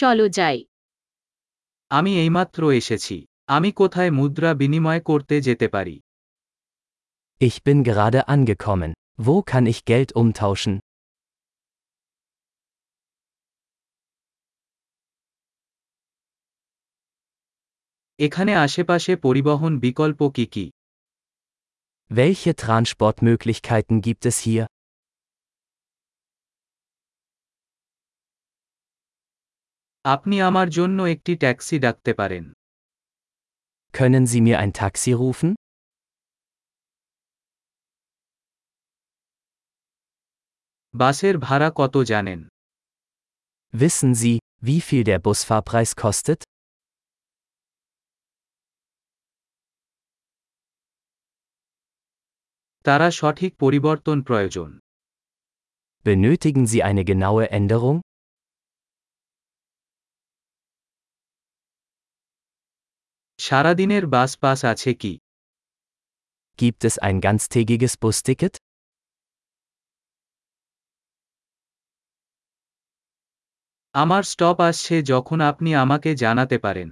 চলো যাই আমি এইমাত্র এসেছি আমি কোথায় মুদ্রা বিনিময় করতে যেতে পারি Ich bin gerade angekommen. Wo kann ich Geld umtauschen? এখানে আশেপাশে পরিবহন বিকল্প কি কি Welche Transportmöglichkeiten gibt es hier? আপনি আমার জন্য একটি ট্যাক্সি ডাকতে পারেন Können Sie mir ein Taxi rufen? বাসের ভাড়া কত জানেন Wissen Sie, wie viel der Busfahrpreis kostet? তারা সঠিক পরিবর্তন প্রয়োজন Benötigen Sie eine genaue Änderung? সারাদিনের বাস পাস আছে কি Gibt es ein ganztägiges Busticket? আমার স্টপ আসছে যখন আপনি আমাকে জানাতে পারেন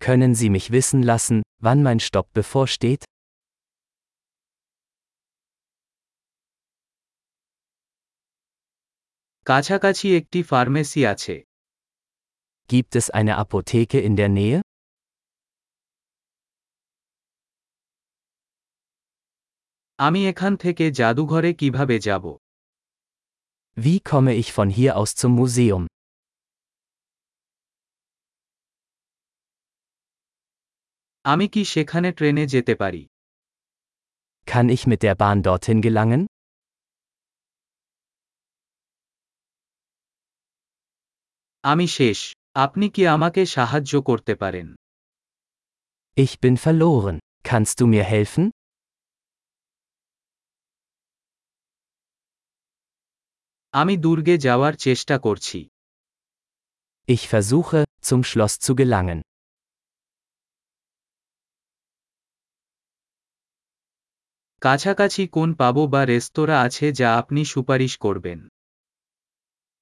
Können Sie mich wissen lassen, wann mein Stopp bevorsteht? কাছাকাছি একটি ফার্মেসি আছে Gibt es eine Apotheke in der Nähe? আমি এখান থেকে জাদুঘরে কিভাবে যাব Wie komme ich von hier aus zum Museum? আমি কি সেখানে ট্রেনে যেতে পারি Kann ich mit der Bahn dorthin gelangen? আমি শেষ আপনি কি আমাকে সাহায্য করতে পারেন Ich bin verloren. Kannst du mir helfen? আমি দুর্গে যাওয়ার চেষ্টা করছি Ich versuche, zum Schloss zu gelangen. কাছাকাছি কোন পাবো বা রেস্তোরাঁ আছে যা আপনি সুপারিশ করবেন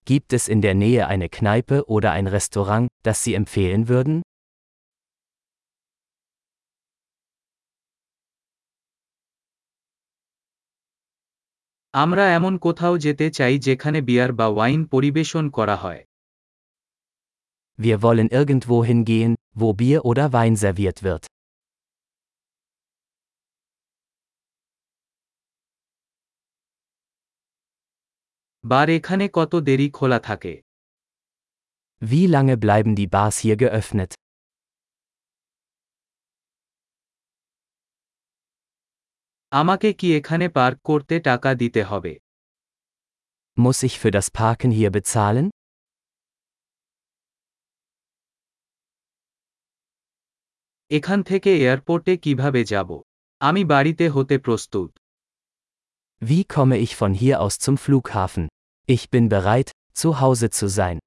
Gibt es in der Nähe eine Kneipe oder ein Restaurant, das Sie empfehlen würden? আমরা এমন কোথাও যেতে চাই যেখানে বিয়ার বা ওয়াইন পরিবেশন করা হয় Wir wollen irgendwo hingehen, wo Bier oder Wein serviert wird. বার এখানে কত দেরি খোলা থাকে Wie lange bleiben die Bars hier geöffnet? আমাকে কি এখানে পার্ক করতে টাকা দিতে হবে Muss ich für das Parken hier bezahlen? এখান থেকে এয়ারপোর্টে কিভাবে যাব আমি বাড়িতে হতে প্রস্তুত Wie komme ich von hier aus zum Flughafen? Ich bin bereit, zu Hause zu sein.